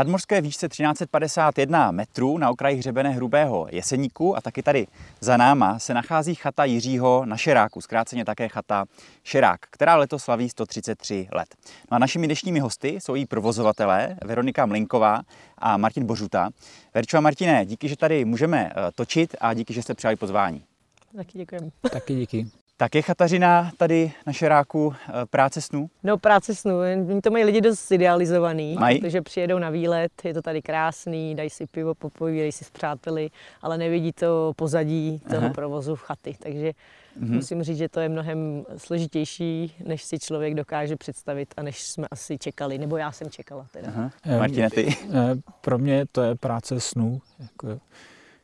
V nadmorské výšce 1351 metrů na okraji hřebene Hrubého Jeseníku a taky tady za náma se nachází chata Jiřího na Šeráku, zkráceně také chata Šerák, která letos slaví 133 let. No a našimi dnešními hosty jsou její provozovatelé Veronika Mlinková a Martin Božuta. Verčo a Martine, díky, že tady můžeme eh, točit a díky, že jste přijali pozvání. Taky děkujeme. Taky díky. Tak je chatařina tady na Šeráku eh, práce snů? No práce snů, Oni to mají lidi dost idealizovaný, Mají? protože přijedou na výlet, je to tady krásný, dají si pivo, popovídají si s přáteli, ale nevidí to pozadí toho Aha. provozu v chaty, takže Mhm. musím říct, že to je mnohem složitější, než si člověk dokáže představit a než jsme asi čekali, nebo já jsem čekala teda. Aha. Martine, ty? Eh, Pro mě to je práce snů, jako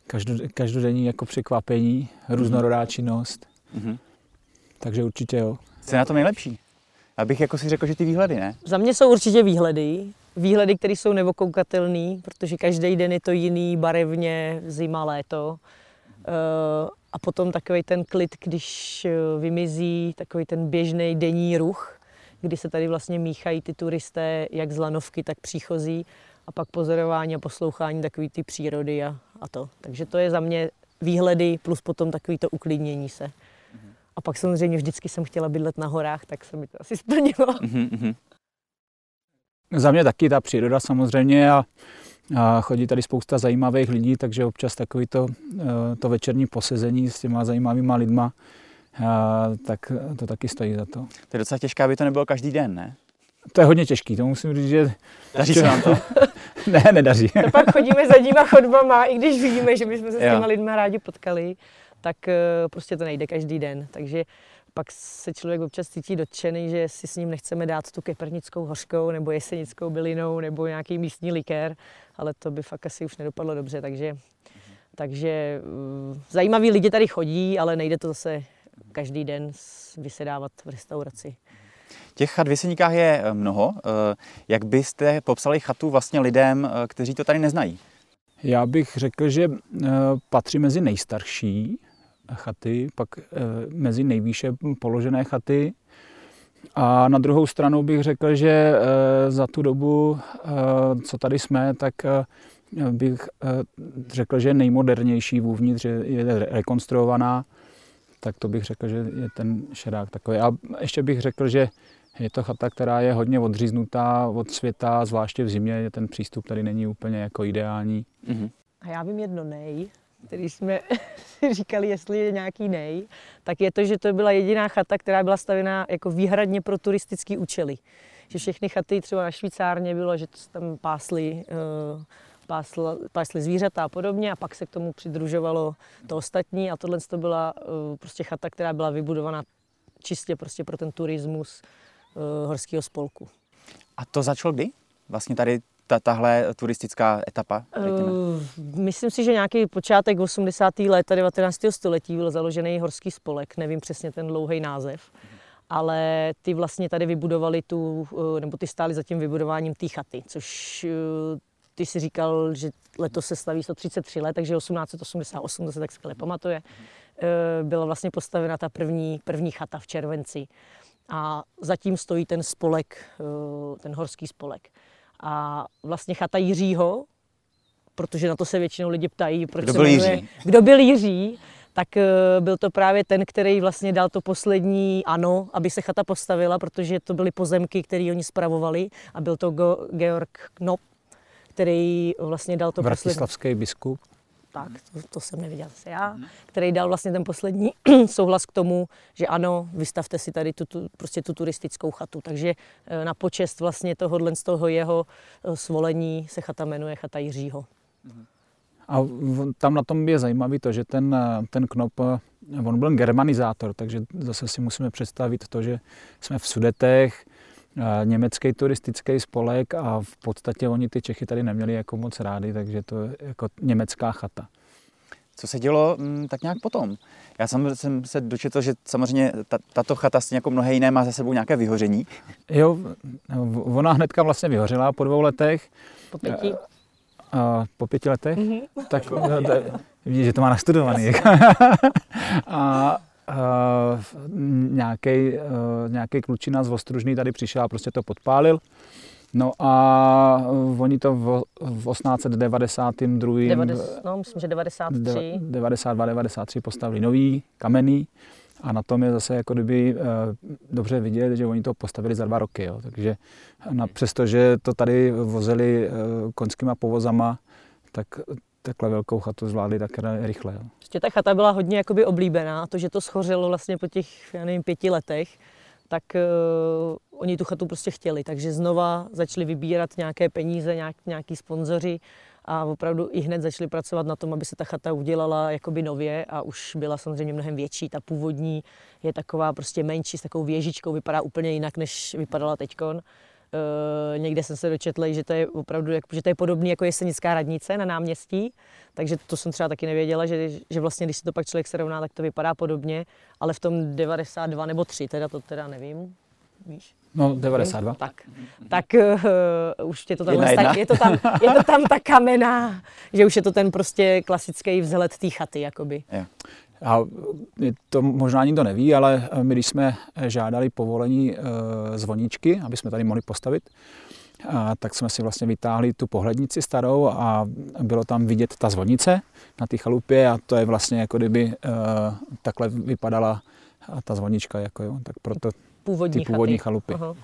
každo- každodenní jako překvapení, různorodá činnost, Mhm. Takže určitě jo. Co je na tom nejlepší? Abych jako si řekl, že ty výhledy, ne? Za mě jsou určitě výhledy. Výhledy, které jsou nevokoukatelné, protože každý den je to jiný, barevně, zima, léto. Eh, A potom takový ten klid, když eh, vymizí takový ten běžný denní ruch, kdy se tady vlastně míchají ty turisté, jak z lanovky, tak příchozí, a pak pozorování a poslouchání takový ty přírody a, a to. Takže to je za mě výhledy plus potom takový to uklidnění se. A pak samozřejmě vždycky jsem chtěla bydlet na horách, tak se mi to asi splnilo. Mhm, mhm. Za mě taky ta příroda samozřejmě a, a chodí tady spousta zajímavých lidí, takže občas takový to, eh, to večerní posezení s těma zajímavýma lidma, a, tak to taky stojí za to. To je docela těžké, aby to nebylo každý den, ne? To je hodně těžký, to musím říct, že Daří se vám to? ne, nedaří. To pak chodíme zadníma chodbama, i když vidíme, že bychom se s Jo. těma lidma rádi potkali, tak eh, prostě to nejde každý den. Takže pak se člověk občas cítí dotčený, že si s ním nechceme dát tu kepernickou hořkou nebo jesenickou bylinou nebo nějaký místní likér, ale to by fakt asi už nedopadlo dobře, takže, takže uh, zajímaví lidi tady chodí, ale nejde to zase každý den vysedávat v restauraci. Těch chat v Jeseníkách je eh, mnoho. Eh, Jak byste popsali chatu vlastně lidem, eh, kteří to tady neznají? Já bych řekl, že eh, patří mezi nejstarší chaty, pak eh, mezi nejvýše položené chaty. A na druhou stranu bych řekl, že eh, za tu dobu, eh, co tady jsme, tak bych řekl, že je nejmodernější uvnitř, je- je re- rekonstruovaná, tak to bych řekl, že je ten šedák takový. A ještě bych řekl, že je to chata, která je hodně odříznutá od světa, zvláště v zimě, ten přístup tady není úplně jako ideální. Mhm. A já vím jedno nej, který jsme si říkali, jestli je nějaký nej, tak je to, že to byla jediná chata, která byla stavěná jako výhradně pro turistické účely. Že všechny chaty třeba na Švýcárně bylo, že se tam pásly, eh, pásla, pásly zvířata a podobně a pak se k tomu přidružovalo to ostatní a tohle to byla eh, prostě chata, která byla vybudovaná čistě prostě pro ten turismus eh, horského spolku. A to začalo kdy? Vlastně tady ta, tahle turistická etapa, řekněme. Uh, myslím si, že nějaký počátek 80. let 19. století byl založený horský spolek, nevím přesně ten dlouhý název, ale ty vlastně tady vybudovali tu, uh, nebo ty stáli za tím vybudováním té chaty, což uh, ty si říkal, že letos se slaví 133 let, takže 1888, to se tak skvěle pamatuje, byla vlastně postavena ta první, první chata v červenci. A zatím stojí ten spolek, ten horský spolek. A vlastně chata Jiřího, protože na to se většinou lidi ptají, proč Kdo se byl jmenuje, Jiří? kdo byl Jiří, tak eh, byl to právě ten, který vlastně dal to poslední ano, aby se chata postavila, protože to byly pozemky, které oni spravovali a byl to Georg Knop, který vlastně dal to poslední Vratislavský biskup. Tak, to, to jsem neviděla zase já, který dal vlastně ten poslední souhlas k tomu, že ano, vystavte si tady tu, tu, prostě tu turistickou chatu. Takže eh, na počest vlastně tohohle z toho jeho eh, svolení se chata jmenuje chata Jiřího. A v- tam na tom je zajímavý to, že ten, eh, ten knop, on byl germanizátor, takže zase si musíme představit to, že jsme v Sudetech, německý turistický spolek a v podstatě oni ty Čechy tady neměli jako moc rádi, takže to je jako německá chata. Co se dělo mm, tak nějak potom? Já jsem, jsem se dočetl, že samozřejmě ta, tato chata, stejně jako mnohé jiné, má za sebou nějaké vyhoření. Jo, ona hnedka vlastně vyhořela po dvou letech, Po pěti. a po pěti letech, Mhm. tak vidíš, že to má nastudovaný. a nějaký, nějaký klučina z Ostružný tady přišel a prostě to podpálil. No a oni to v, v 1892. 90, no, myslím, že 93. 92, 93 postavili nový, kamenný. A na tom je zase jako kdyby e, dobře vidět, že oni to postavili za dva roky. Jo. Takže na, přestože to tady vozili e, koňskýma povozama, tak takhle velkou chatu zvládli tak rychle. Jo. Prostě ta chata byla hodně jakoby oblíbená, to, že to schořelo vlastně po těch, já nevím, pěti letech, tak uh, oni tu chatu prostě chtěli. Takže znova začali vybírat nějaké peníze, nějak, nějaký sponzoři a opravdu i hned začali pracovat na tom, aby se ta chata udělala jakoby nově a už byla samozřejmě mnohem větší. Ta původní je taková prostě menší, s takovou věžičkou, vypadá úplně jinak, než vypadala teďkon. Uh, někde jsem se dočetl, že to je opravdu že to je podobný jako jesenická radnice na náměstí, takže to jsem třeba taky nevěděla, že, že vlastně, když si to pak člověk se rovná, tak to vypadá podobně, ale v tom 92 nebo 3, teda to teda nevím, víš? No, 92. Tak, tak uh, už je to, tam, je, to tam, je to tam ta kamená, že už je to ten prostě klasický vzhled té chaty, jakoby. Yeah. A to možná nikdo neví, ale my, když jsme žádali povolení e, zvoničky, aby jsme tady mohli postavit, a tak jsme si vlastně vytáhli tu pohlednici starou a bylo tam vidět ta zvonice na té chalupě a to je vlastně jako kdyby e, takhle vypadala ta zvonička, jako jo, tak proto původní ty původní chaty. chalupy. Aha.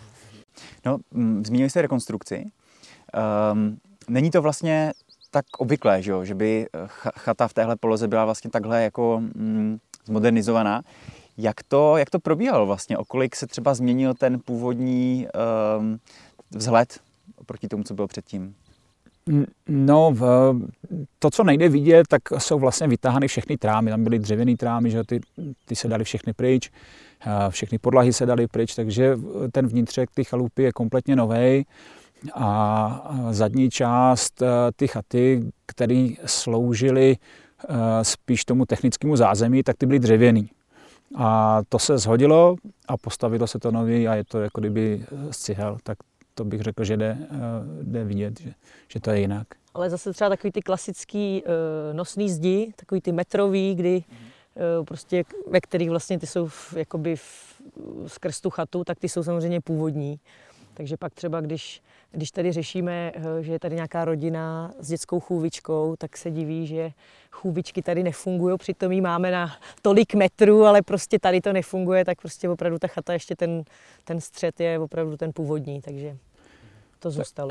No, zmínili jste rekonstrukci. Um, není to vlastně tak obvyklé, že, že by eh, chata v téhle poloze byla vlastně takhle jako mm, zmodernizovaná. Jak to, jak to probíhalo vlastně? O kolik se třeba změnil ten původní um, vzhled oproti tomu, co bylo předtím? No, to, co nejde vidět, tak jsou vlastně vytáhány všechny trámy. Tam byly dřevěné trámy, že ty, ty se dali všechny pryč, všechny podlahy se dali pryč, takže ten vnitřek ty chalupy je kompletně nový a zadní část eh, ty chaty, které sloužily eh, spíš tomu technickému zázemí, tak ty byly dřevěný. A to se zhodilo a postavilo se to nový a je to jako kdyby z cihel, tak to bych řekl, že jde, eh, jde vidět, že, že to je jinak. Ale zase třeba takový ty klasický nosný zdi, takový ty metrový, kdy prostě, ve kterých vlastně ty jsou v, jakoby v, skrz tu chatu, tak ty jsou samozřejmě původní. Takže pak třeba, když když tady řešíme, eh, že je tady nějaká rodina s dětskou chůvičkou, tak se diví, že chůvičky tady nefungují, přitom ji máme na tolik metrů, ale prostě tady to nefunguje, tak prostě opravdu ta chata, ještě ten, ten střed je opravdu ten původní, takže to zůstalo.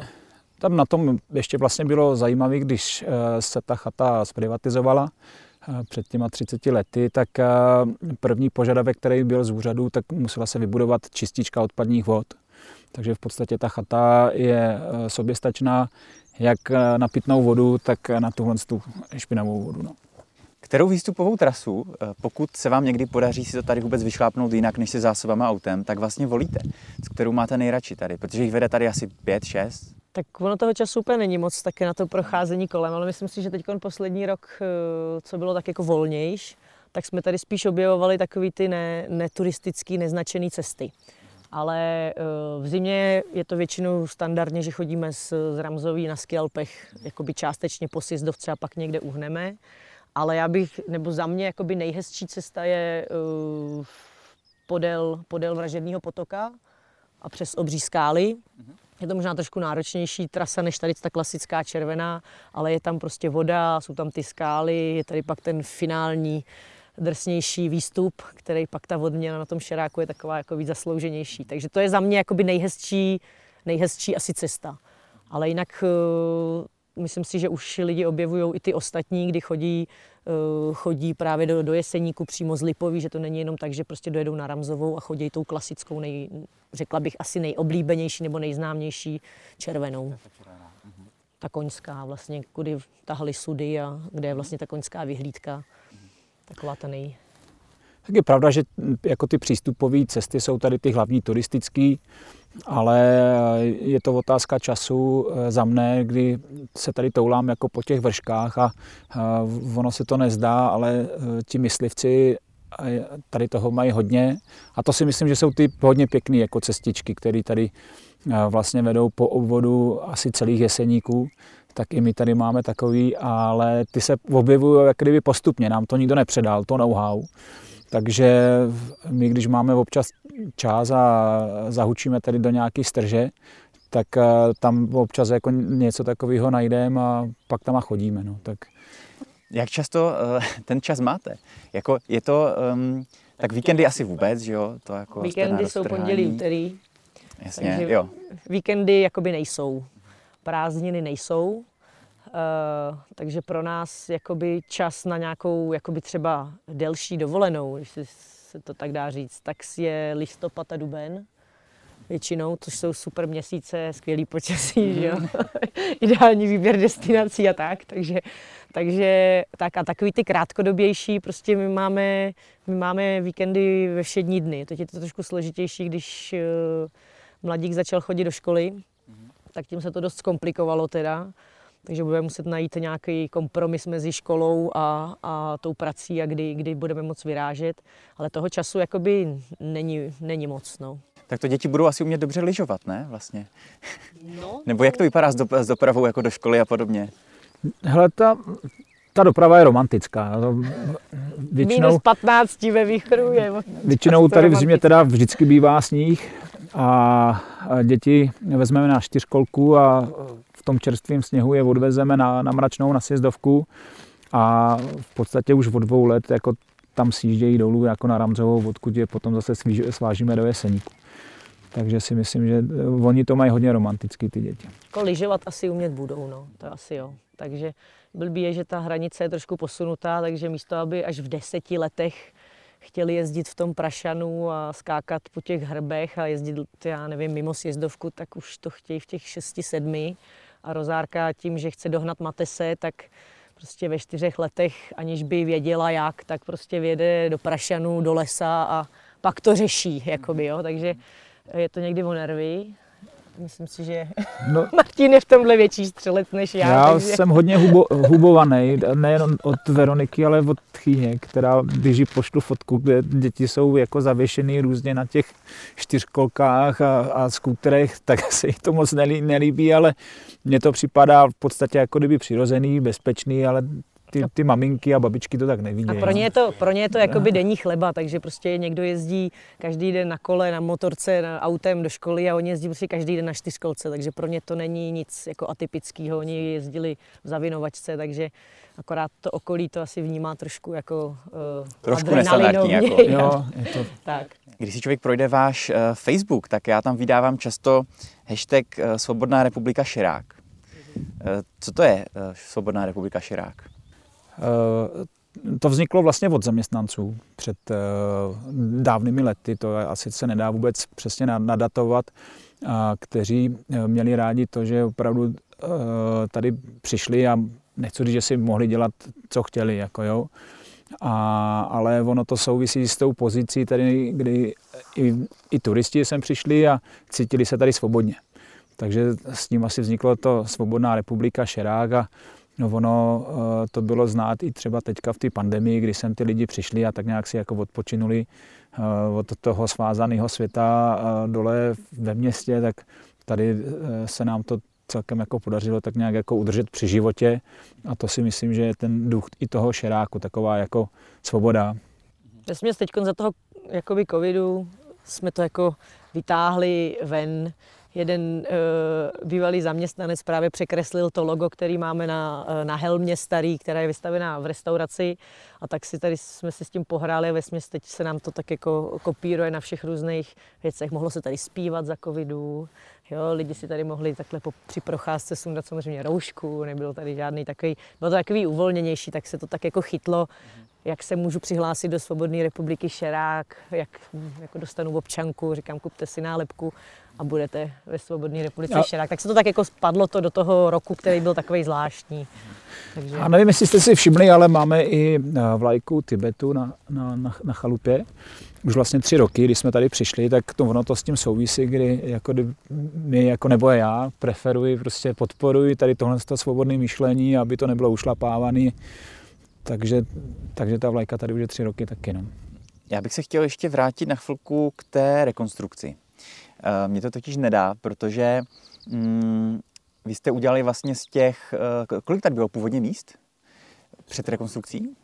Tam na tom ještě vlastně bylo zajímavé, když eh, se ta chata zprivatizovala, eh, před těma 30 lety, tak první požadavek, který byl z úřadu, tak musela se vybudovat čistička odpadních vod. Takže v podstatě ta chata je eh, soběstačná jak eh, na pitnou vodu, tak na tuhle tu špinavou vodu. No. Kterou výstupovou trasu, eh, pokud se vám někdy podaří si to tady vůbec vyšlápnout jinak než se zásobama autem, tak vlastně volíte? S kterou máte nejradši tady? Protože jich vede tady asi pět, šest. Tak ono toho času úplně není moc také na to procházení kolem, ale myslím si, že teď poslední rok, co bylo tak jako volnější, tak jsme tady spíš objevovali takový ty ne, neturistický, neznačený cesty ale eh, v zimě je to většinou standardně, že chodíme z, z Ramzoví na Skialpech jakoby částečně po Sizdovce a pak někde uhneme. Ale já bych, nebo za mě jakoby nejhezčí cesta je uh, podél, podél Vražedního potoka a přes obří skály. Je to možná trošku náročnější trasa než tady ta klasická červená, ale je tam prostě voda, jsou tam ty skály, je tady pak ten finální drsnější výstup, který pak ta odměna na tom šeráku je taková jako víc zaslouženější. Takže to je za mě jakoby nejhezčí, nejhezčí asi cesta. Ale jinak uh, myslím si, že už lidi objevují i ty ostatní, kdy chodí, uh, chodí právě do, do Jeseníku přímo z Lipoví, že to není jenom tak, že prostě dojedou na Ramzovou a chodí tou klasickou, nej, řekla bych asi nejoblíbenější nebo nejznámější červenou. Ta koňská vlastně, kudy tahali sudy a kde je vlastně ta koňská vyhlídka taková ta nej... Tak je pravda, že jako ty přístupové cesty jsou tady ty hlavní turistické, ale je to otázka času. Za mne, kdy se tady toulám jako po těch vrškách a ono se to nezdá, ale eh, ti myslivci tady toho mají hodně a to si myslím, že jsou ty hodně pěkné jako cestičky, které tady vlastně vedou po obvodu asi celých jeseníků tak i my tady máme takový, ale ty se objevují jak kdyby postupně, nám to nikdo nepředal, to know-how. Takže my, když máme občas čas a zahučíme tady do nějaké strže, tak tam občas jako něco takového najdeme a pak tam a chodíme. No, tak. Jak často ten čas máte? Jako je to, um, tak víkendy asi vůbec, že jo? To jako víkendy jsou pondělí, úterý. Jasně, takže jo. Víkendy jakoby nejsou. Prázdniny nejsou. Uh, takže pro nás jakoby čas na nějakou jakoby třeba delší dovolenou, když se to tak dá říct, tak je listopad a duben většinou, což jsou super měsíce, skvělý počasí, že jo? ideální výběr destinací a tak, takže, takže tak a takový ty krátkodobější, prostě my máme, my máme víkendy ve všední dny, teď je to trošku složitější, když uh, mladík začal chodit do školy, tak tím se to dost zkomplikovalo teda, takže budeme muset najít nějaký kompromis mezi školou a, a tou prací a kdy, kdy budeme moc vyrážet, ale toho času jakoby není, není moc, no. Tak to děti budou asi umět dobře lyžovat, ne? Vlastně. No, Nebo jak to vypadá s, do, s dopravou jako do školy a podobně? Hele, ta, ta doprava je romantická. Většinou, Minus 15 ve východu je. Většinou tady v zimě teda vždycky bývá sníh a děti vezmeme na čtyřkolku a v tom čerstvém sněhu je odvezeme na, na mračnou, na sjezdovku a v podstatě už od dvou let jako tam sjíždějí dolů jako na Ramzovou, odkud je potom zase svážíme do Jeseníku. Takže si myslím, že oni to mají hodně romantický, ty děti. Jako asi umět budou, no, to asi jo. Takže blbý je, že ta hranice je trošku posunutá, takže místo, aby až v deseti letech chtěli jezdit v tom prašanu a skákat po těch hrbech a jezdit, já nevím, mimo sjezdovku, tak už to chtějí v těch šesti, sedmi. A Rozárka tím, že chce dohnat Matese, tak prostě ve čtyřech letech, aniž by věděla jak, tak prostě věde do prašanu, do lesa a pak to řeší, jakoby, jo. Takže je to někdy o nervy, Myslím si, že no, Martin je v tomhle větší střelec než já. Já takže... jsem hodně hubo, hubovaný, nejen od Veroniky, ale od Tchýně, která, když ji pošlu fotku, kde děti jsou jako zavěšený různě na těch čtyřkolkách a, a skúterech, tak se jí to moc nelí, nelíbí, ale mně to připadá v podstatě jako kdyby přirozený, bezpečný, ale ty, ty maminky a babičky to tak nevidí. A pro ně je to, pro ně je to jakoby denní chleba, takže prostě někdo jezdí každý den na kole, na motorce, na autem do školy a oni jezdí prostě každý den na čtyřkolce, takže pro ně to není nic jako atypického. Oni jezdili v zavinovačce, takže akorát to okolí to asi vnímá trošku jako uh, Trošku nestandardní. Jako. Jo, je to... tak. Když si člověk projde váš uh, Facebook, tak já tam vydávám často hashtag uh, Svobodná republika Širák. Uh, co to je uh, Svobodná republika Širák? Eh, to vzniklo vlastně od zaměstnanců před eh, dávnými lety, to asi se nedá vůbec přesně nadatovat, kteří eh, měli rádi to, že opravdu tady přišli a nechci říct, že si mohli dělat, co chtěli, jako jo, a, ale ono to souvisí s tou pozicí, tady, kdy i, i turisti sem přišli a cítili se tady svobodně. Takže s tím asi vzniklo to Svobodná republika Šerák a No ono eh, to bylo znát i třeba teďka v té pandemii, kdy sem ty lidi přišli a tak nějak si jako odpočinuli eh, od toho svázaného světa eh, dole ve městě, tak tady se nám to celkem jako podařilo tak nějak jako udržet při životě a to si myslím, že je ten duch i toho šeráku, taková jako svoboda. Vesměs teď za toho jakoby covidu jsme to jako vytáhli ven, jeden uh, bývalý zaměstnanec právě překreslil to logo, který máme na, uh, na helmě starý, která je vystavená v restauraci. A tak si tady jsme si s tím pohráli a vesměs teď se nám to tak jako kopíruje na všech různých věcech. Mohlo se tady zpívat za covidu, jo, lidi si tady mohli takhle po, při procházce sundat samozřejmě roušku, nebylo tady žádný takový, bylo to takový uvolněnější, tak se to tak jako chytlo. Jak se můžu přihlásit do Svobodné republiky Šerák, jak jako dostanu občanku, říkám, kupte si nálepku a budete ve Svobodné republice a... Šerák. Tak se to tak jako spadlo to do toho roku, který byl takový zvláštní. Takže... A nevím, jestli jste si všimli, ale máme i eh, vlajku Tibetu na, na, na, na chalupě. Už vlastně tři roky, když jsme tady přišli, tak to ono to s tím souvisí, kdy jako my, jako nebo já, preferuji, prostě podporuji tady tohle svobodné myšlení, aby to nebylo ušlapávané takže, takže ta vlajka tady už je tři roky taky. No. Já bych se chtěl ještě vrátit na chvilku k té rekonstrukci. Eh, Mně to totiž nedá, protože mm, vy jste udělali vlastně z těch, eh, kolik tady bylo původně míst před rekonstrukcí?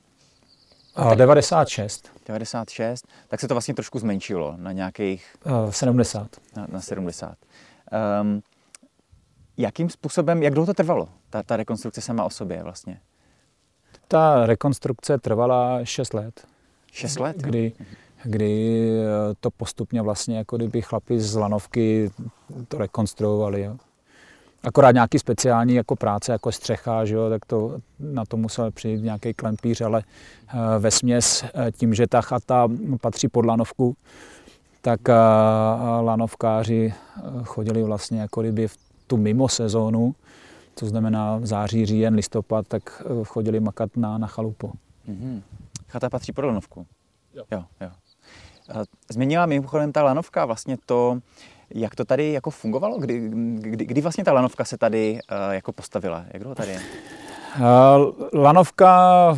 A 96. 96, tak se to vlastně trošku zmenšilo na nějakých... Uh, 70. Na, na 70. Um, Jakým způsobem, jak dlouho to trvalo, ta, ta rekonstrukce sama o sobě vlastně? Ta rekonstrukce trvala 6 let. 6 let? Kdy, kdy eh, to postupně vlastně jako kdyby chlapi z lanovky to rekonstruovali. Jo. Akorát nějaký speciální jako práce, jako střecha, že jo, tak to, na to musel přijít nějaký klempíř, ale uh, ve směs tím, že ta chata patří pod lanovku, tak lanovkáři chodili vlastně jako kdyby v tu mimo sezónu, to znamená září, říjen, listopad, tak chodili makat na, na chalupu. Mm-hmm. Chata patří pod lanovku? Jo. jo, jo. Změnila mimochodem ta lanovka vlastně to, jak to tady jako fungovalo? Kdy, kdy, kdy vlastně ta lanovka se tady uh, jako postavila? Jak dlouho tady je? Lanovka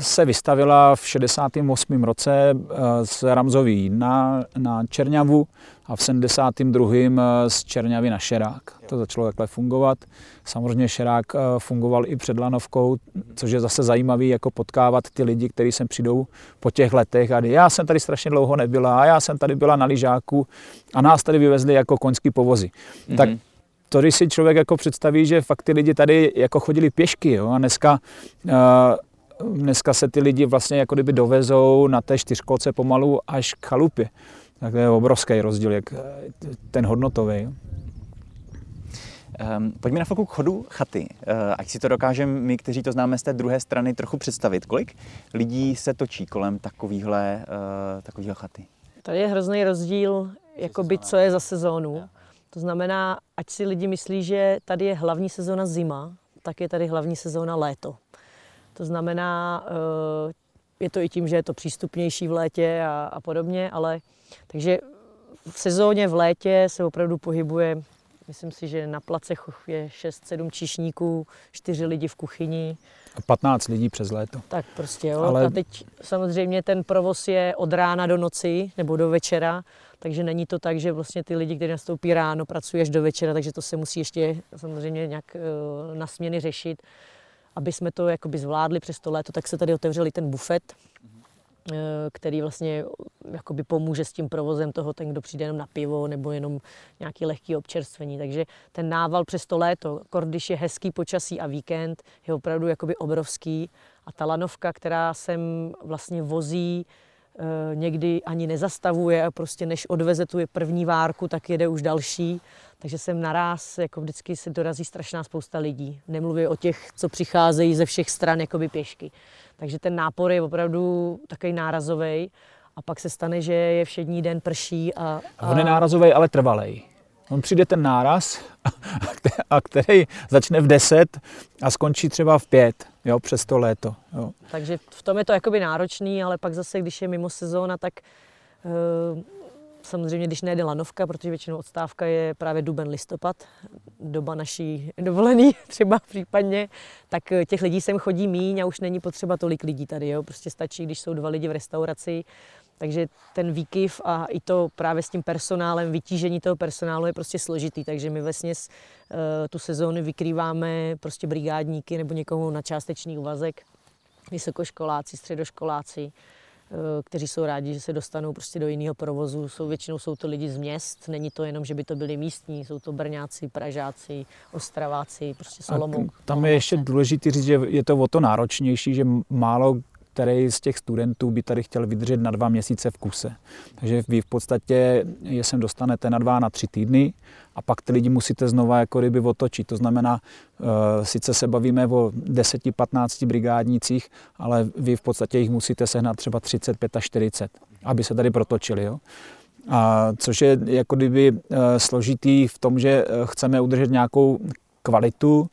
se vystavila v 68. roce z Ramzový na, na Čerňavu a v 72. z Čerňavy na Šerák. To začalo takhle fungovat. Samozřejmě Šerák fungoval i před Lanovkou, což je zase zajímavý, jako potkávat ty lidi, kteří sem přijdou po těch letech a já jsem tady strašně dlouho nebyla a já jsem tady byla na lyžáku a nás tady vyvezli jako koňský povozy. Mm-hmm. Tak to, když si člověk jako představí, že fakt ty lidi tady jako chodili pěšky jo, a dneska, uh, dneska se ty lidi vlastně jako kdyby dovezou na té čtyřkolce pomalu až k chalupě. Tak to je obrovský rozdíl, jak ten hodnotový. Um, pojďme na chvilku k chodu chaty. Uh, ať si to dokážeme my, kteří to známe z té druhé strany, trochu představit. Kolik lidí se točí kolem takovýhle, uh, takovýhle chaty? Tady je hrozný rozdíl, jakoby, co je za sezónu. To znamená, ať si lidi myslí, že tady je hlavní sezóna zima, tak je tady hlavní sezóna léto. To znamená, eh, je to i tím, že je to přístupnější v létě a, a podobně, ale takže v sezóně v létě se opravdu pohybuje, myslím si, že na placech je 6-7 čišníků, 4 lidi v kuchyni. A 15 lidí přes léto. Tak prostě jo. Ale... A teď samozřejmě ten provoz je od rána do noci nebo do večera, takže není to tak, že vlastně ty lidi, kteří nastoupí ráno, pracují až do večera, takže to se musí ještě samozřejmě nějak uh, na směny řešit. Aby jsme to jakoby zvládli přes to léto, tak se tady otevřeli ten bufet, uh, který vlastně jakoby pomůže s tím provozem toho, ten, kdo přijde jenom na pivo nebo jenom nějaký lehký občerstvení. Takže ten nával přes to léto, když je hezký počasí a víkend, je opravdu jakoby obrovský. A ta lanovka, která sem vlastně vozí Eh, někdy ani nezastavuje a prostě než odveze tu první várku, tak jede už další. Takže sem naraz jako vždycky se dorazí strašná spousta lidí. Nemluvě o těch, co přicházejí ze všech stran jakoby pěšky. Takže ten nápor je opravdu takový nárazový. A pak se stane, že je všední den prší. A, a... On je nárazový, ale trvalej. On přijde ten náraz, a který začne v 10 a skončí třeba v 5, jo, přes to léto. Jo. Takže v tom je to jakoby náročný, ale pak zase, když je mimo sezóna, tak uh, samozřejmě, když nejde lanovka, protože většinou odstávka je právě duben, listopad, doba naší dovolený třeba případně, tak eh, těch lidí sem chodí míň a už není potřeba tolik lidí tady. Jo. Prostě stačí, když jsou dva lidi v restauraci, takže ten výkyv a i to právě s tím personálem, vytížení toho personálu je prostě složitý. Takže my vlastně uh, tu sezónu vykrýváme prostě brigádníky nebo někomu na částečný úvazek, vysokoškoláci, středoškoláci, kteří jsou rádi, že se dostanou prostě do jiného provozu. Jsou, většinou jsou to lidi z měst, není to jenom, že by to byli místní, jsou to Brňáci, Pražáci, Ostraváci, prostě Solomou. Tam je ještě důležité říct, že je to o to náročnější, že málo který z těch studentů by tady chtěl vydržet na dva měsíce v kuse. Takže vy v podstatě je sem dostanete na dva, na tři týdny a pak ty lidi musíte znova jako ryby otočit. To znamená, uh, sice se bavíme o 10-15 brigádnících, ale vy v podstatě jich musíte sehnat třeba 35 až 40, aby se tady protočili. Jo? A což je jako kdyby uh, složitý v tom, že uh, chceme udržet nějakou kvalitu,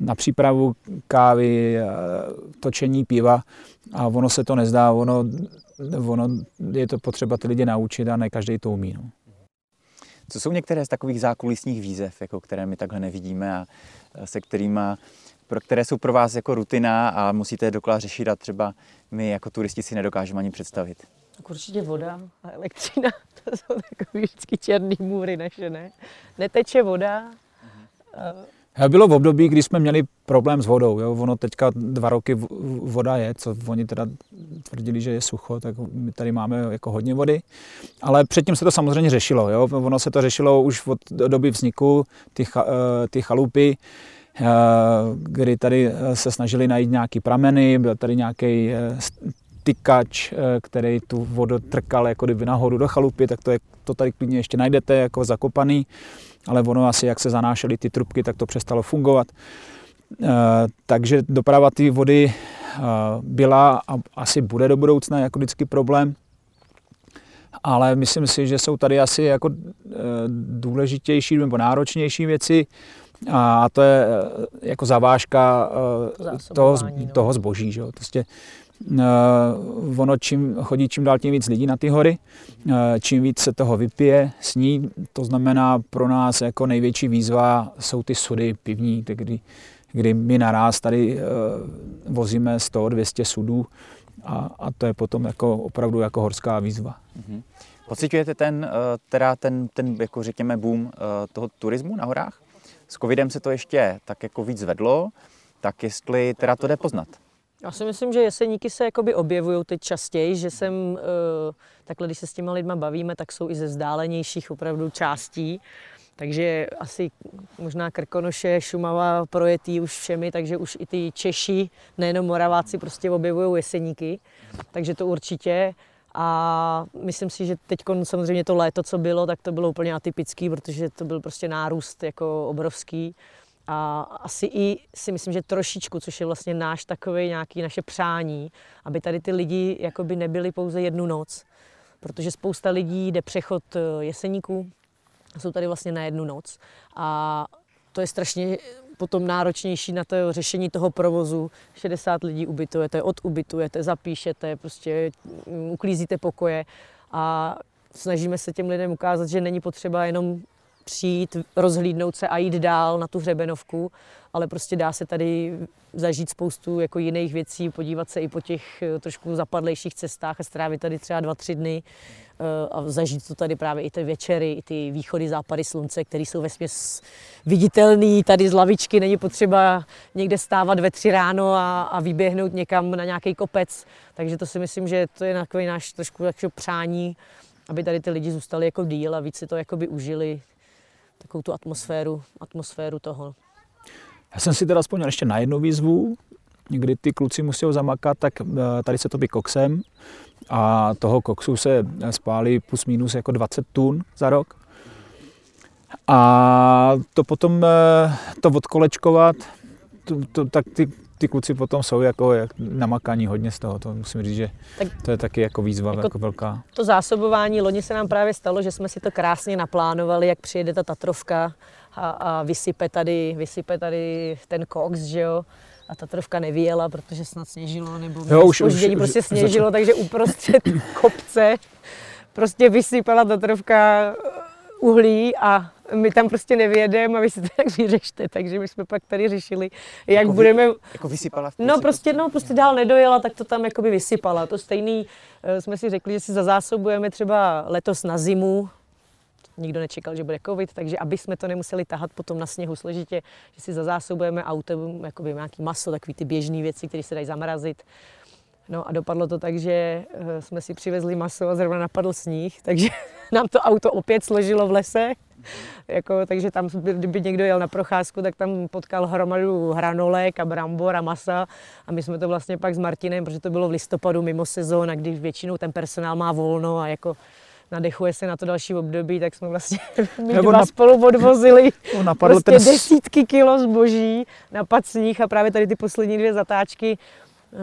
na přípravu kávy, točení piva a ono se to nezdá, ono, ono je to potřeba ty lidi naučit a ne každý to umí. No. Co jsou některé z takových zákulisních výzev, jako které my takhle nevidíme a se kterými, pro které jsou pro vás jako rutina a musíte je dokola řešit a třeba my jako turisti si nedokážeme ani představit? Tak určitě voda a elektřina, to jsou takové vždycky černý můry naše, ne? Neteče voda, Bylo v období, kdy jsme měli problém s vodou. Jo. Ono teďka dva roky voda je, co oni teda tvrdili, že je sucho, tak my tady máme jako hodně vody. Ale předtím se to samozřejmě řešilo. Jo. Ono se to řešilo už od doby vzniku ty, eh, ty chalupy, eh, kdy tady eh, se snažili najít nějaký prameny, byl tady nějaký tykač, který tu vodu trkal jako kdyby nahoru do chalupy, tak to, je, to tady klidně ještě najdete jako zakopaný ale ono asi, jak se zanášely ty trubky, tak to přestalo fungovat. Eh, takže doprava té vody eh, byla a asi bude do budoucna jako vždycky problém. Ale myslím si, že jsou tady asi jako eh, důležitější nebo náročnější věci, a to je jako zavážka toho, no. toho zboží. Že? Prostě ono čím chodí čím dál tím víc lidí na ty hory, uh, čím víc se toho vypije, sní, to znamená pro nás jako největší výzva jsou ty sudy pivní, kdy, kdy my naraz tady uh, vozíme 100-200 sudů a, a to je potom jako opravdu jako horská výzva. Mm-hmm. Pocitujete ten, teda ten, ten jako řekněme boom toho turismu na horách? S covidem se to ještě tak jako víc zvedlo, tak jestli teda to jde poznat? Já si myslím, že jeseníky se jakoby objevují teď častěji, že jsem, eh, takhle když se s těma lidma bavíme, tak jsou i ze vzdálenějších opravdu částí. Takže asi možná Krkonoše, Šumava projetý už všemi, takže už i ty Češi, nejenom Moraváci, prostě objevují jeseníky. Takže to určitě. A myslím si, že teď samozřejmě to léto, co bylo, tak to bylo úplně atypický, protože to byl prostě nárůst jako obrovský a asi i si myslím, že trošičku, což je vlastně náš takový nějaký naše přání, aby tady ty lidi jakoby nebyli pouze jednu noc, protože spousta lidí jde přechod eh, jeseníků, jsou tady vlastně na jednu noc a to je strašně potom náročnější na to řešení toho provozu. 60 lidí ubytujete, odubytujete, zapíšete, prostě mm, uklízíte pokoje a snažíme se těm lidem ukázat, že není potřeba jenom přijít, rozhlídnout se a jít dál na tu hřebenovku, ale prostě dá se tady zažít spoustu jako jiných věcí, podívat se i po těch eh, trošku zapadlejších cestách a strávit tady třeba dva, tři dny eh, a zažít to tady právě i ty večery, i ty východy, západy slunce, které jsou ve směs viditelný. Tady z lavičky není potřeba někde stávat ve tři ráno a, a vyběhnout někam na nějaký kopec. Takže to si myslím, že to je takový náš trošku přání, aby tady ty lidi zůstali jako díl a víc si to jakoby užili takovou tu atmosféru, atmosféru toho. Já jsem si teda vzpomněl ještě na jednu výzvu, kdy ty kluci musí zamakat, tak eh, tady se topí koksem a toho koksu se spálí plus minus jako 20 tun za rok. A to potom eh, to odkolečkovat, to, to, tak ty ty kluci potom jsou jako jak namakaní hodně z toho, to musím říct, že tak, to je taky jako výzva jako, jako velká. To zásobování, loni se nám právě stalo, že jsme si to krásně naplánovali, jak přijede ta Tatrovka a, a vysype, tady, vysype tady ten koks, že jo, a Tatrovka nevyjela, protože snad sněžilo, nebo jo, už, už, prostě sněžilo, takže uprostřed kopce prostě vysypala Tatrovka uhlí a my tam prostě nevědeme a vy si to tak vyřešte, takže my jsme pak tady řešili, jak jako budeme... Vy, jako vysypala? No prostě, no prostě dál nedojela, tak to tam jakoby vysypala. To stejný uh, jsme si řekli, že si zazásobujeme třeba letos na zimu, nikdo nečekal, že bude covid, takže aby jsme to nemuseli tahat potom na sněhu složitě, že si zazásobujeme autem jakoby nějaký maso, takový ty běžné věci, které se dají zamrazit. No a dopadlo to tak, že uh, jsme si přivezli maso a zrovna napadl sníh, takže nám to auto opět složilo v lese jako, takže tam, kdyby někdo jel na procházku, tak tam potkal hromadu hranolek a brambor a masa. A my jsme to vlastně pak s Martinem, protože to bylo v listopadu mimo sezóna, když většinou ten personál má volno a jako nadechuje se na to další období, tak jsme vlastně my Nebo dva na... spolu odvozili prostě ten... desítky kilo zboží, napad sníh a právě tady ty poslední dvě zatáčky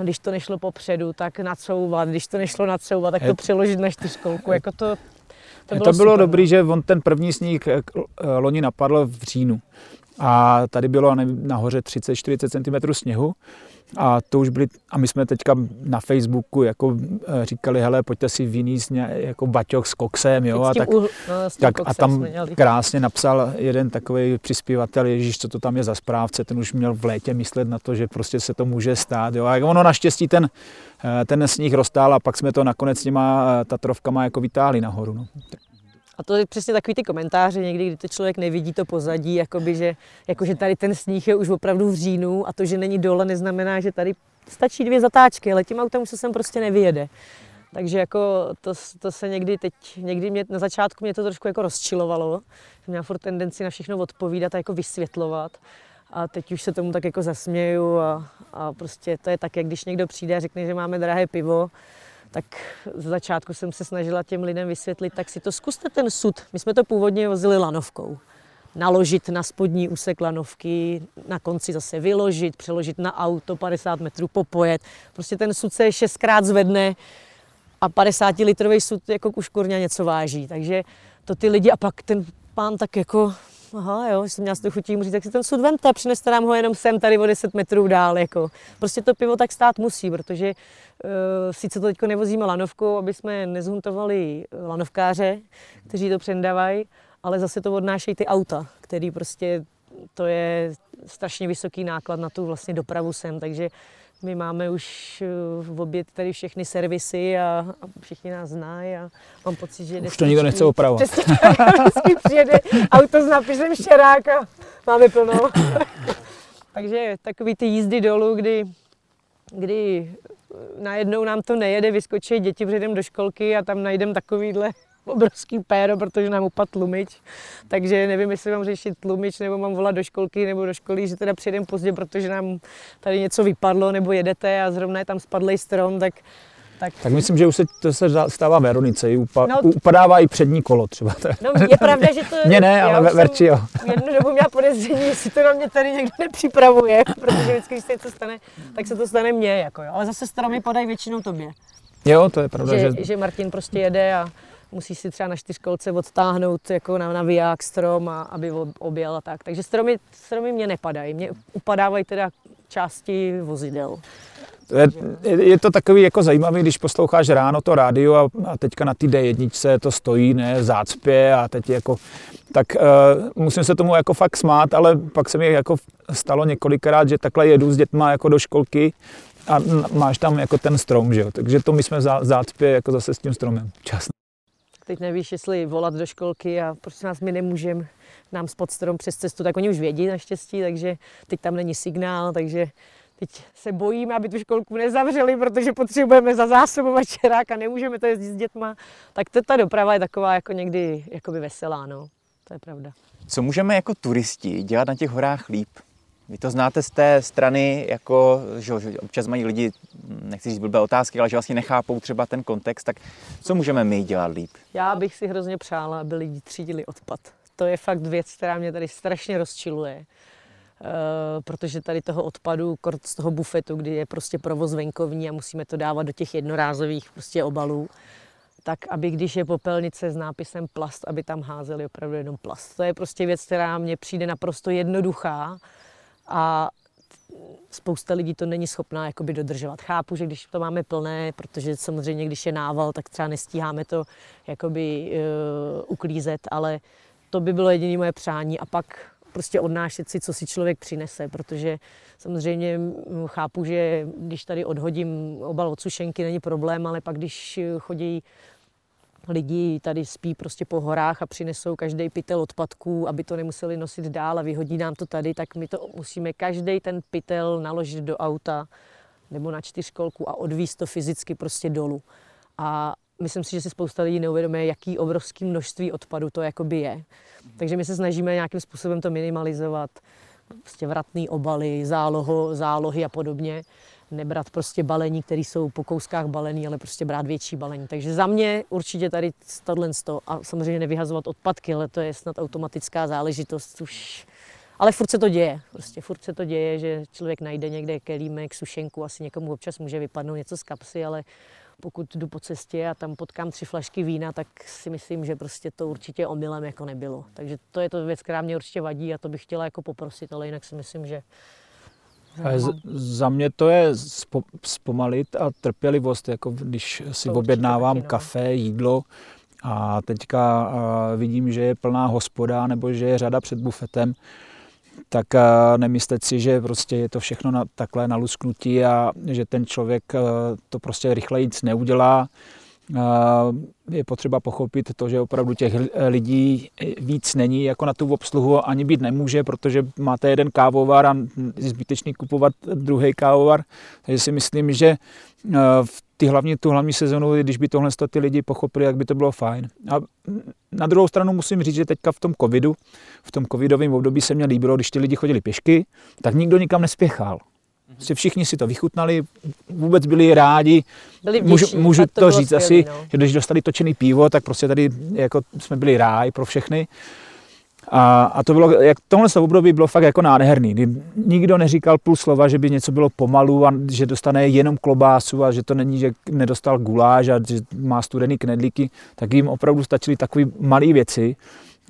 když to nešlo popředu, tak nacouvat, když to nešlo nacouvat, tak to přeložit na čtyřkolku. Jako to, to bylo, to bylo super, dobrý, no. že on ten první sníh eh, eh, loni napadl v říjnu. A tady bylo nahoře 30-40 cm sněhu. A to už byli, a my jsme teďka na Facebooku jako eh, říkali, hele, pojďte si vyníst jako baťoch s koksem, jo, a, tak, uhl, no, tak, a tam krásně napsal jeden takový přispěvatel, Ježíš, co to tam je za správce, ten už měl v létě myslet na to, že prostě se to může stát, jo, a ono naštěstí ten, ten sníh roztál a pak jsme to nakonec s těma Tatrovkama jako vytáhli nahoru, no. A to je přesně takový ty komentáře někdy, kdy to člověk nevidí to pozadí, jakoby, že, jako, že tady ten sníh je už opravdu v říjnu a to, že není dole, neznamená, že tady stačí dvě zatáčky, ale tím autem už se sem prostě nevyjede. Takže jako to, to se někdy teď, někdy mě, na začátku mě to trošku jako rozčilovalo. Jsem měla furt tendenci na všechno odpovídat a jako vysvětlovat. A teď už se tomu tak jako zasměju a, a prostě to je tak, jak když někdo přijde a řekne, že máme drahé pivo, tak z začátku jsem se snažila těm lidem vysvětlit, tak si to zkuste ten sud. My jsme to původně vozili lanovkou. Naložit na spodní úsek lanovky, na konci zase vyložit, přeložit na auto, 50 metrů popojet. Prostě ten sud se šestkrát zvedne a 50 litrový sud jako už kurňa něco váží. Takže to ty lidi a pak ten pán tak jako aha, jo, jsem měla tou chutí mu říct, tak si ten sud vemte, přineste nám ho jenom sem, tady o 10 metrů dál, jako. Prostě to pivo tak stát musí, protože uh, sice to teďko nevozíme lanovkou, aby jsme nezhuntovali lanovkáře, kteří to přendávají, ale zase to odnášejí ty auta, který prostě, to je strašně vysoký náklad na tu vlastně dopravu sem, takže my máme už eh, v oběd tady všechny servisy a, a všichni nás znají a mám pocit, že... Už to nikdo nechce opravovat. Přesně, vždycky přijede auto s nápisem Šerák a máme plno. Takže takový ty jízdy dolů, kdy, kdy najednou nám to nejede, vyskočí děti, přijdem do školky a tam najdem takovýhle obrovský péro, protože nám upadl tlumič. Takže nevím, jestli mám řešit tlumič, nebo mám volat do školky, nebo do školy, že teda přijedem pozdě, protože nám tady něco vypadlo, nebo jedete a zrovna je tam spadlý strom, tak tak... tak myslím, že už se to se stává Veronice, upa, no, upadává i přední kolo třeba. No je pravda, že to... Mně ne, ale Verči jo. Jednu dobu měla podezření, jestli to na mě tady někdo nepřipravuje, protože vždycky, když se něco stane, tak se to stane mně, jako jo. Ale zase stromy podají většinou tobě. Jo, to je pravda. Že, že... že Martin prostě jede a musí si třeba na čtyřkolce odtáhnout jako na naviják strom, a, aby objel a tak. Takže stromy, stromy mě nepadají, mě upadávají teda části vozidel. Je, je to takový jako zajímavý, když posloucháš ráno to rádio a, a teďka na té D1 to stojí ne, v zácpě a teď jako, tak uh, musím se tomu jako fakt smát, ale pak se mi jako stalo několikrát, že takhle jedu s dětma jako do školky a máš tam jako ten strom, že jo? takže to my jsme v zácpě jako zase s tím stromem. Čas. Teď nevíš, jestli volat do školky a prostě nás my nemůžeme nám spod strom přes cestu, tak oni už vědí naštěstí, takže teď tam není signál, takže teď se bojíme, aby tu školku nezavřeli, protože potřebujeme za zásobovat čerák a nemůžeme to jezdit s dětma. Tak to, ta doprava je taková jako někdy jakoby veselá, no. To je pravda. Co můžeme jako turisti dělat na těch horách líp? Vy to znáte z té strany, jako, že, občas mají lidi, nechci říct blbé otázky, ale že vlastně nechápou třeba ten kontext, tak co můžeme my dělat líp? Já bych si hrozně přála, aby lidi třídili odpad. To je fakt věc, která mě tady strašně rozčiluje. Uh, protože tady toho odpadu, kort z toho bufetu, kdy je prostě provoz venkovní a musíme to dávat do těch jednorázových prostě obalů, tak aby když je popelnice s nápisem plast, aby tam házeli opravdu jenom plast. To je prostě věc, která mně přijde naprosto jednoduchá, a spousta lidí to není schopná jakoby dodržovat. Chápu, že když to máme plné, protože samozřejmě, když je nával, tak třeba nestíháme to jakoby uh, uklízet, ale to by bylo jediné moje přání a pak prostě odnášet si, co si člověk přinese, protože samozřejmě chápu, že když tady odhodím obal od sušenky, není problém, ale pak když chodí lidi tady spí prostě po horách a přinesou každý pytel odpadků, aby to nemuseli nosit dál a vyhodí nám to tady, tak my to musíme každý ten pytel naložit do auta nebo na čtyřkolku a odvízt to fyzicky prostě dolů. A myslím si, že si spousta lidí neuvědomuje, jaký obrovský množství odpadu to jakoby je. Takže my se snažíme nějakým způsobem to minimalizovat, prostě vratný obaly, záloho, zálohy a podobně nebrat prostě balení, které jsou po kouskách balený, ale prostě brát větší balení. Takže za mě určitě tady tohle a samozřejmě nevyhazovat odpadky, ale to je snad automatická záležitost už. Ale furt se to děje, prostě furt se to děje, že člověk najde někde kelímek, sušenku, asi někomu občas může vypadnout něco z kapsy, ale pokud jdu po cestě a tam potkám tři flašky vína, tak si myslím, že prostě to určitě omylem jako nebylo. Takže to je to věc, která mě určitě vadí a to bych chtěla jako poprosit, ale jinak si myslím, že z, za mě to je spo, zpomalit a trpělivost, jako když si to objednávám taky, no. kafe, jídlo a teďka vidím, že je plná hospoda nebo že je řada před bufetem, tak nemyslet si, že prostě je to všechno na, takhle na lusknutí a že ten člověk to prostě rychleji neudělá, je potřeba pochopit to, že opravdu těch lidí víc není, jako na tu obsluhu ani být nemůže, protože máte jeden kávovar a zbytečný kupovat druhý kávovar. Takže si myslím, že v ty hlavní, tu hlavní sezonu, když by tohle ty lidi pochopili, jak by to bylo fajn. A na druhou stranu musím říct, že teďka v tom covidu, v tom covidovém období se mě líbilo, když ty lidi chodili pěšky, tak nikdo nikam nespěchal. Prostě všichni si to vychutnali, vůbec byli rádi. Byli můžu, můžu to, to říct skvělý, asi, no. že když dostali točený pivo, tak prostě tady jako jsme byli ráj pro všechny. A, a to bylo, jak tohle období bylo fakt jako nádherný, kdy nikdo neříkal půl slova, že by něco bylo pomalu a že dostane jenom klobásu a že to není, že nedostal guláš a že má studený knedlíky, tak jim opravdu stačily takové malé věci.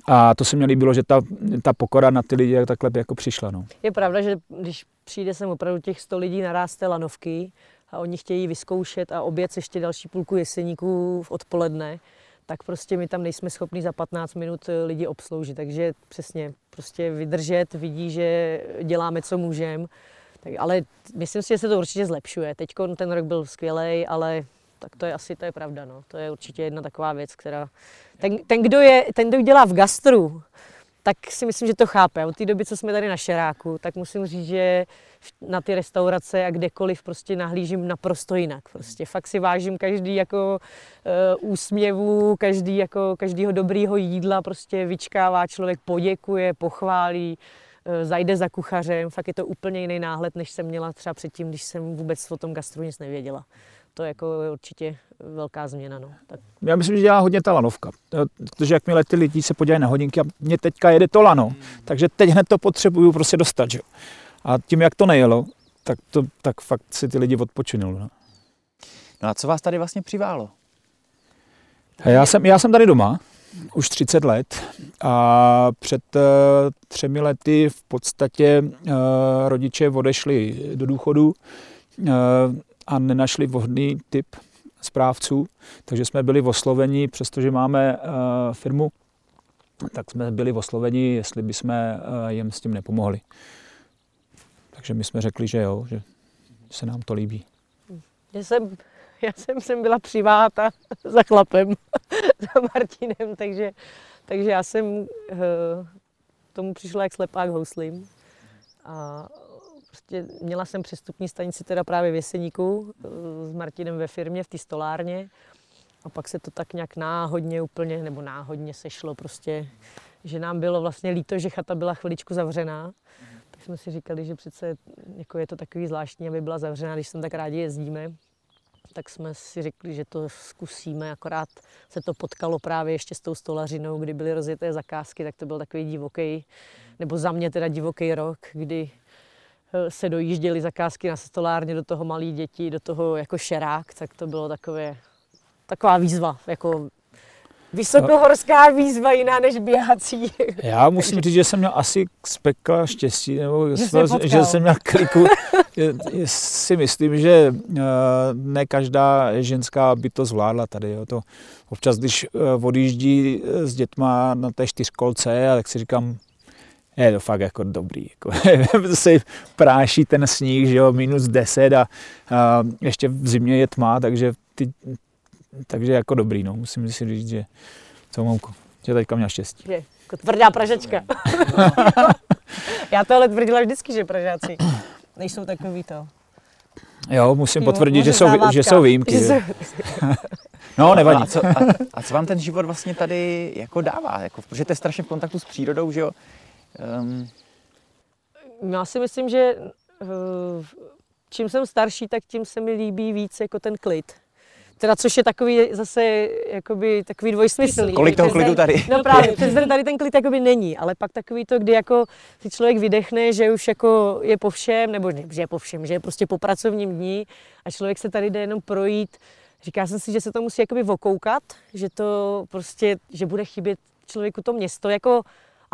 A to se mi líbilo, že ta, ta pokora na ty lidi takhle jako přišla. No. Je pravda, že když přijde sem opravdu těch 100 lidí z té lanovky a oni chtějí vyzkoušet a oběd ještě další půlku jeseníků v odpoledne, tak prostě my tam nejsme schopni za 15 minut eh, lidi obsloužit. Takže přesně prostě vydržet, vidí, že děláme, co můžeme. Ale myslím si, že se to určitě zlepšuje. Teď ten rok byl skvělý, ale tak to je asi to je pravda. No. To je určitě jedna taková věc, která... Ten, ten, kdo, je, ten, kdo dělá v gastru, tak si myslím, že to chápe. Od té doby, co jsme tady na Šeráku, tak musím říct, že na ty restaurace a kdekoliv prostě nahlížím naprosto jinak. Prostě fakt si vážím každý jako uh, úsměvu, každý jako každýho dobrýho jídla, prostě vyčkává člověk, poděkuje, pochválí, uh, zajde za kuchařem. Fakt je to úplně jiný náhled, než jsem měla třeba předtím, když jsem vůbec o tom gastru nic nevěděla to jako je určitě velká změna. No. Tak. Já myslím, že dělá hodně ta lanovka, protože jakmile ty lidi se podívají na hodinky a mě teďka jede to lano, hmm. takže teď hned to potřebuju prostě dostat. Že? A tím, jak to nejelo, tak, to, tak fakt si ty lidi odpočinul. No. no a co vás tady vlastně přiválo? A já, jsem, já jsem tady doma už 30 let a před uh, třemi lety v podstatě uh, rodiče odešli do důchodu. Uh, a nenašli vhodný typ správců, takže jsme byli osloveni, přestože máme uh, firmu, tak jsme byli osloveni, jestli bychom uh, jim s tím nepomohli. Takže my jsme řekli, že jo, že se nám to líbí. Já jsem, já jsem sem byla přiváta za chlapem, za Martinem, takže, takže já jsem uh, tomu přišla jak slepák houslím. A Prostě měla jsem přestupní stanici teda právě v Jeseníku eh, s Martinem ve firmě, v té stolárně. A pak se to tak nějak náhodně úplně, nebo náhodně sešlo prostě, že nám bylo vlastně líto, že chata byla chviličku zavřená. Tak jsme si říkali, že přece jako je to takový zvláštní, aby byla zavřená, když sem tak rádi jezdíme. Tak jsme si řekli, že to zkusíme, akorát se to potkalo právě ještě s tou stolařinou, kdy byly rozjeté zakázky, tak to byl takový divoký, nebo za mě teda divoký rok, kdy se dojížděly zakázky na stolárně, do toho malí děti, do toho jako šerák, tak to bylo takové, taková výzva, jako vysokohorská výzva jiná než běhací. Já musím říct, že jsem měl asi z pekla štěstí, nebo že, jsem, že jsem měl kliku. si myslím, že eh, ne každá ženská by to zvládla tady. Jo. To občas, když eh, odjíždí s dětma na té čtyřkolce, tak si říkám, je to fakt jako dobrý. Jako, se práší ten sníh, že jo, minus 10 a, a ještě v zimě je tma, takže, ty, takže jako dobrý, no, musím si říct, že co mám, že teďka měl štěstí. Je, jako tvrdá pražečka. Já to ale tvrdila vždycky, že pražáci nejsou takový to. Jo, musím Ty, potvrdit, že jsou, že jsou výjimky. Že no, nevadí. A co, a, a co vám ten život vlastně tady jako dává? Jako, protože jste strašně v kontaktu s přírodou, že jo? Um... Já si myslím, že uh, čím jsem starší, tak tím se mi líbí víc jako ten klid. Teda což je takový zase jakoby takový dvojsmyslný. Kolik toho klidu tady? No právě, přes tady ten klid jakoby není, ale pak takový to, kdy jako si člověk vydechne, že už jako je po všem, nebo ne, že je po všem, že je prostě po pracovním dní a člověk se tady jde jenom projít. Říká jsem si, že se to musí jakoby vokoukat, že to prostě, že bude chybět člověku to město, jako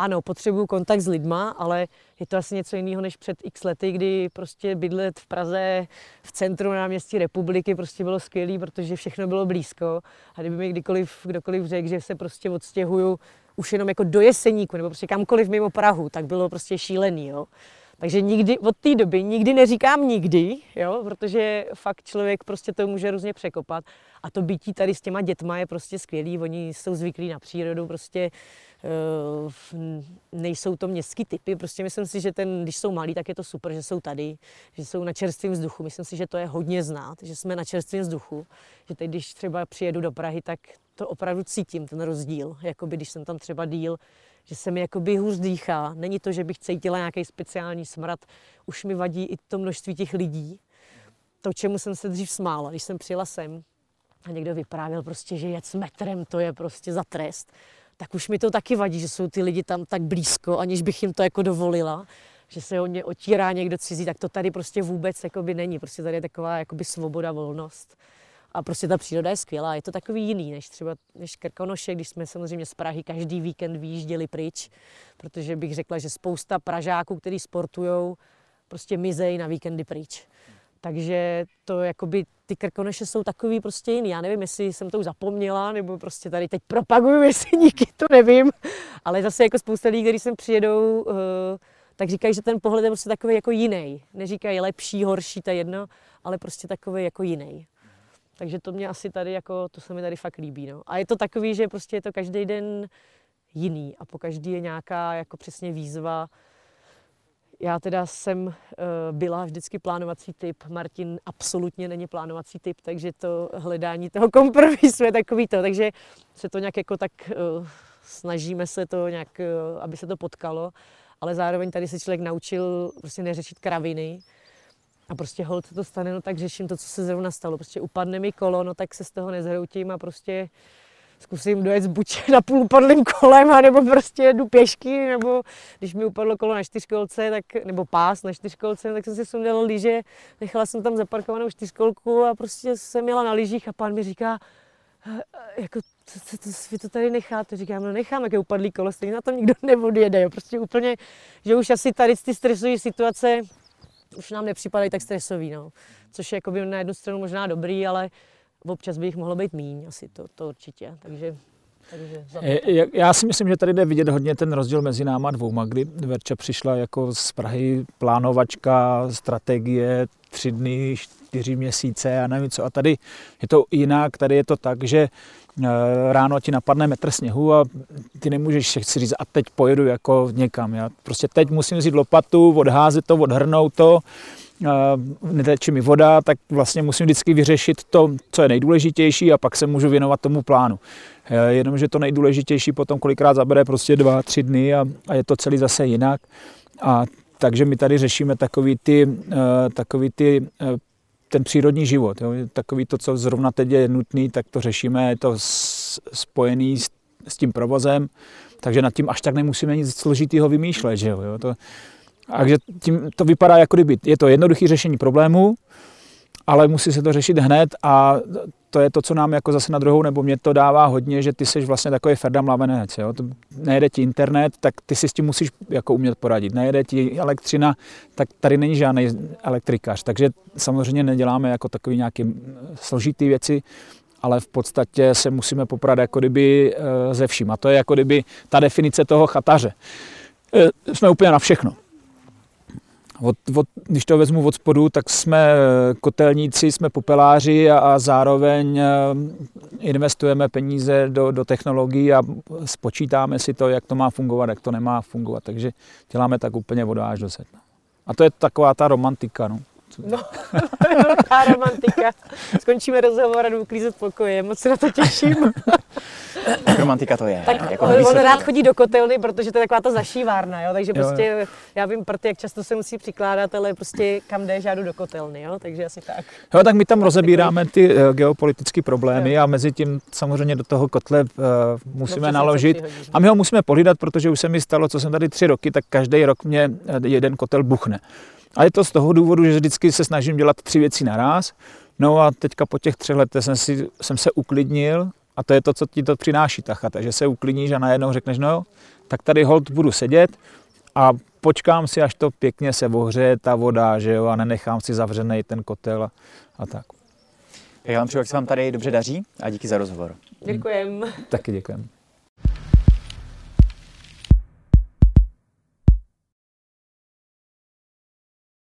ano, potřebuju kontakt s lidma, ale je to asi něco jiného než před x lety, kdy prostě bydlet v Praze v centru náměstí republiky prostě bylo skvělé, protože všechno bylo blízko. A kdyby mi kdykoliv, kdokoliv řekl, že se prostě odstěhuju už jenom jako do Jeseníku nebo prostě kamkoliv mimo Prahu, tak bylo prostě šílený. Jo? Takže nikdy, od té doby nikdy neříkám nikdy, jo, protože fakt člověk prostě to může různě překopat. A to bytí tady s těma dětma je prostě skvělý, oni jsou zvyklí na přírodu, prostě nejsou to městský typy, prostě myslím si, že ten, když jsou malí, tak je to super, že jsou tady, že jsou na čerstvém vzduchu, myslím si, že to je hodně znát, že jsme na čerstvém vzduchu, že teď, když třeba přijedu do Prahy, tak to opravdu cítím, ten rozdíl, jako by když jsem tam třeba díl, že se mi jakoby hůř dýchá. Není to, že bych cítila nějaký speciální smrad, už mi vadí i to množství těch lidí. To, čemu jsem se dřív smála, když jsem přijela sem a někdo vyprávěl prostě, že jet s metrem, to je prostě za trest, tak už mi to taky vadí, že jsou ty lidi tam tak blízko, aniž bych jim to jako dovolila že se hodně otírá někdo cizí, tak to tady prostě vůbec jakoby není. Prostě tady je taková jakoby svoboda, volnost. A prostě ta příroda je skvělá. Je to takový jiný, než třeba než Krkonoše, když jsme samozřejmě z Prahy každý víkend vyjížděli pryč, protože bych řekla, že spousta Pražáků, kteří sportují, prostě mizejí na víkendy pryč. Takže to jakoby, ty Krkonoše jsou takový prostě jiný. Já nevím, jestli jsem to už zapomněla, nebo prostě tady teď propaguju díky, to nevím. Ale zase jako spousta lidí, kteří sem přijedou, uh, tak říkají, že ten pohled je prostě takový jako jiný. Neříkají lepší, horší, to je jedno, ale prostě takový jako jiný. Takže to mě asi tady jako, to se mi tady fakt líbí. No. A je to takový, že prostě je to každý den jiný a po každý je nějaká jako přesně výzva. Já teda jsem uh, byla vždycky plánovací typ, Martin absolutně není plánovací typ, takže to hledání toho kompromisu je takový to, takže se to nějak jako tak uh, snažíme se to nějak, uh, aby se to potkalo, ale zároveň tady se člověk naučil prostě neřešit kraviny, a prostě hold se to stane, no tak řeším to, co se zrovna stalo. Prostě upadne mi kolo, no tak se z toho nezhroutím a prostě zkusím dojet buď na půl upadlým kolem, nebo prostě jedu pěšky, nebo když mi upadlo kolo na čtyřkolce, tak, nebo pás na čtyřkolce, tak jsem si sundala lyže, nechala jsem tam zaparkovanou čtyřkolku a prostě jsem jela na lyžích a pán mi říká, jako, co, co, co, vy to tady necháte? Říkám, no nechám, jaké upadlý kolo, stejně na tom nikdo neodjede, jo. prostě úplně, že už asi tady ty stresové situace už nám nepřipadají tak stresový, no. Což je jakoby na jednu stranu možná dobrý, ale občas by jich mohlo být míň, asi to, to určitě. Takže já si myslím, že tady jde vidět hodně ten rozdíl mezi náma dvouma, kdy Verča přišla jako z Prahy plánovačka, strategie, tři dny, čtyři měsíce a nevím co. A tady je to jinak, tady je to tak, že eh, ráno ti napadne metr sněhu a ty nemůžeš si říct, a teď pojedu jako někam. Já prostě teď musím vzít lopatu, odházet to, odhrnout to, eh, neteče mi voda, tak vlastně musím vždycky vyřešit to, co je nejdůležitější a pak se můžu věnovat tomu plánu. Eh, jenomže to nejdůležitější potom kolikrát zabere prostě dva, tři dny a, a je to celý zase jinak. A takže my tady řešíme takový ty, takový ty ten přírodní život. Jo. Takový to, co zrovna teď je nutný, tak to řešíme, je to spojený s, s tím provozem, takže nad tím až tak nemusíme nic složitého vymýšlet. Že jo. To, takže tím to vypadá jako kdyby je to jednoduché řešení problému, ale musí se to řešit hned a to je to, co nám jako zase na druhou, nebo mě to dává hodně, že ty jsi vlastně takový Ferda mlavenec. Jo? To nejede ti internet, tak ty si s tím musíš jako umět poradit. Nejede ti elektřina, tak tady není žádný elektrikář. Takže samozřejmě neděláme jako takový nějaký složitý věci, ale v podstatě se musíme poprat jako kdyby eh, ze vším. A to je jako kdyby ta definice toho chataře. Eh, jsme úplně na všechno. Od, od, když to vezmu od spodu, tak jsme kotelníci, jsme popeláři a, a zároveň eh, investujeme peníze do, do technologií a spočítáme si to, jak to má fungovat, jak to nemá fungovat. Takže děláme tak úplně až do setna. A to je taková ta romantika. No. No, velká romantika. Skončíme rozhovor a jdu uklízet pokoje. Moc se na to těším. romantika to je. Tak jako on, on rád chodí do kotelny, protože to je taková ta zašívárna, jo? takže jo, prostě jo. já vím prty, jak často se musí přikládat, ale prostě kam jdeš, já jdu do kotelny, jo? takže asi tak. Jo, tak my tam rozebíráme ty uh, geopolitické problémy jo. a mezi tím samozřejmě do toho kotle uh, musíme no, naložit. A my ho musíme pohlídat, protože už se mi stalo, co jsem tady tři roky, tak každý rok mě jeden kotel buchne. A je to z toho důvodu, že vždycky se snažím dělat tři věci naraz. No a teďka po těch třech letech jsem, si, jsem se uklidnil a to je to, co ti to přináší ta chata, že se uklidníš a najednou řekneš, no jo, tak tady hold budu sedět a počkám si, až to pěkně se ohřeje ta voda, že jo, a nenechám si zavřený ten kotel a, a tak. Já vám přeju, jak se vám tady dobře daří a díky za rozhovor. Děkujem. Taky děkujem.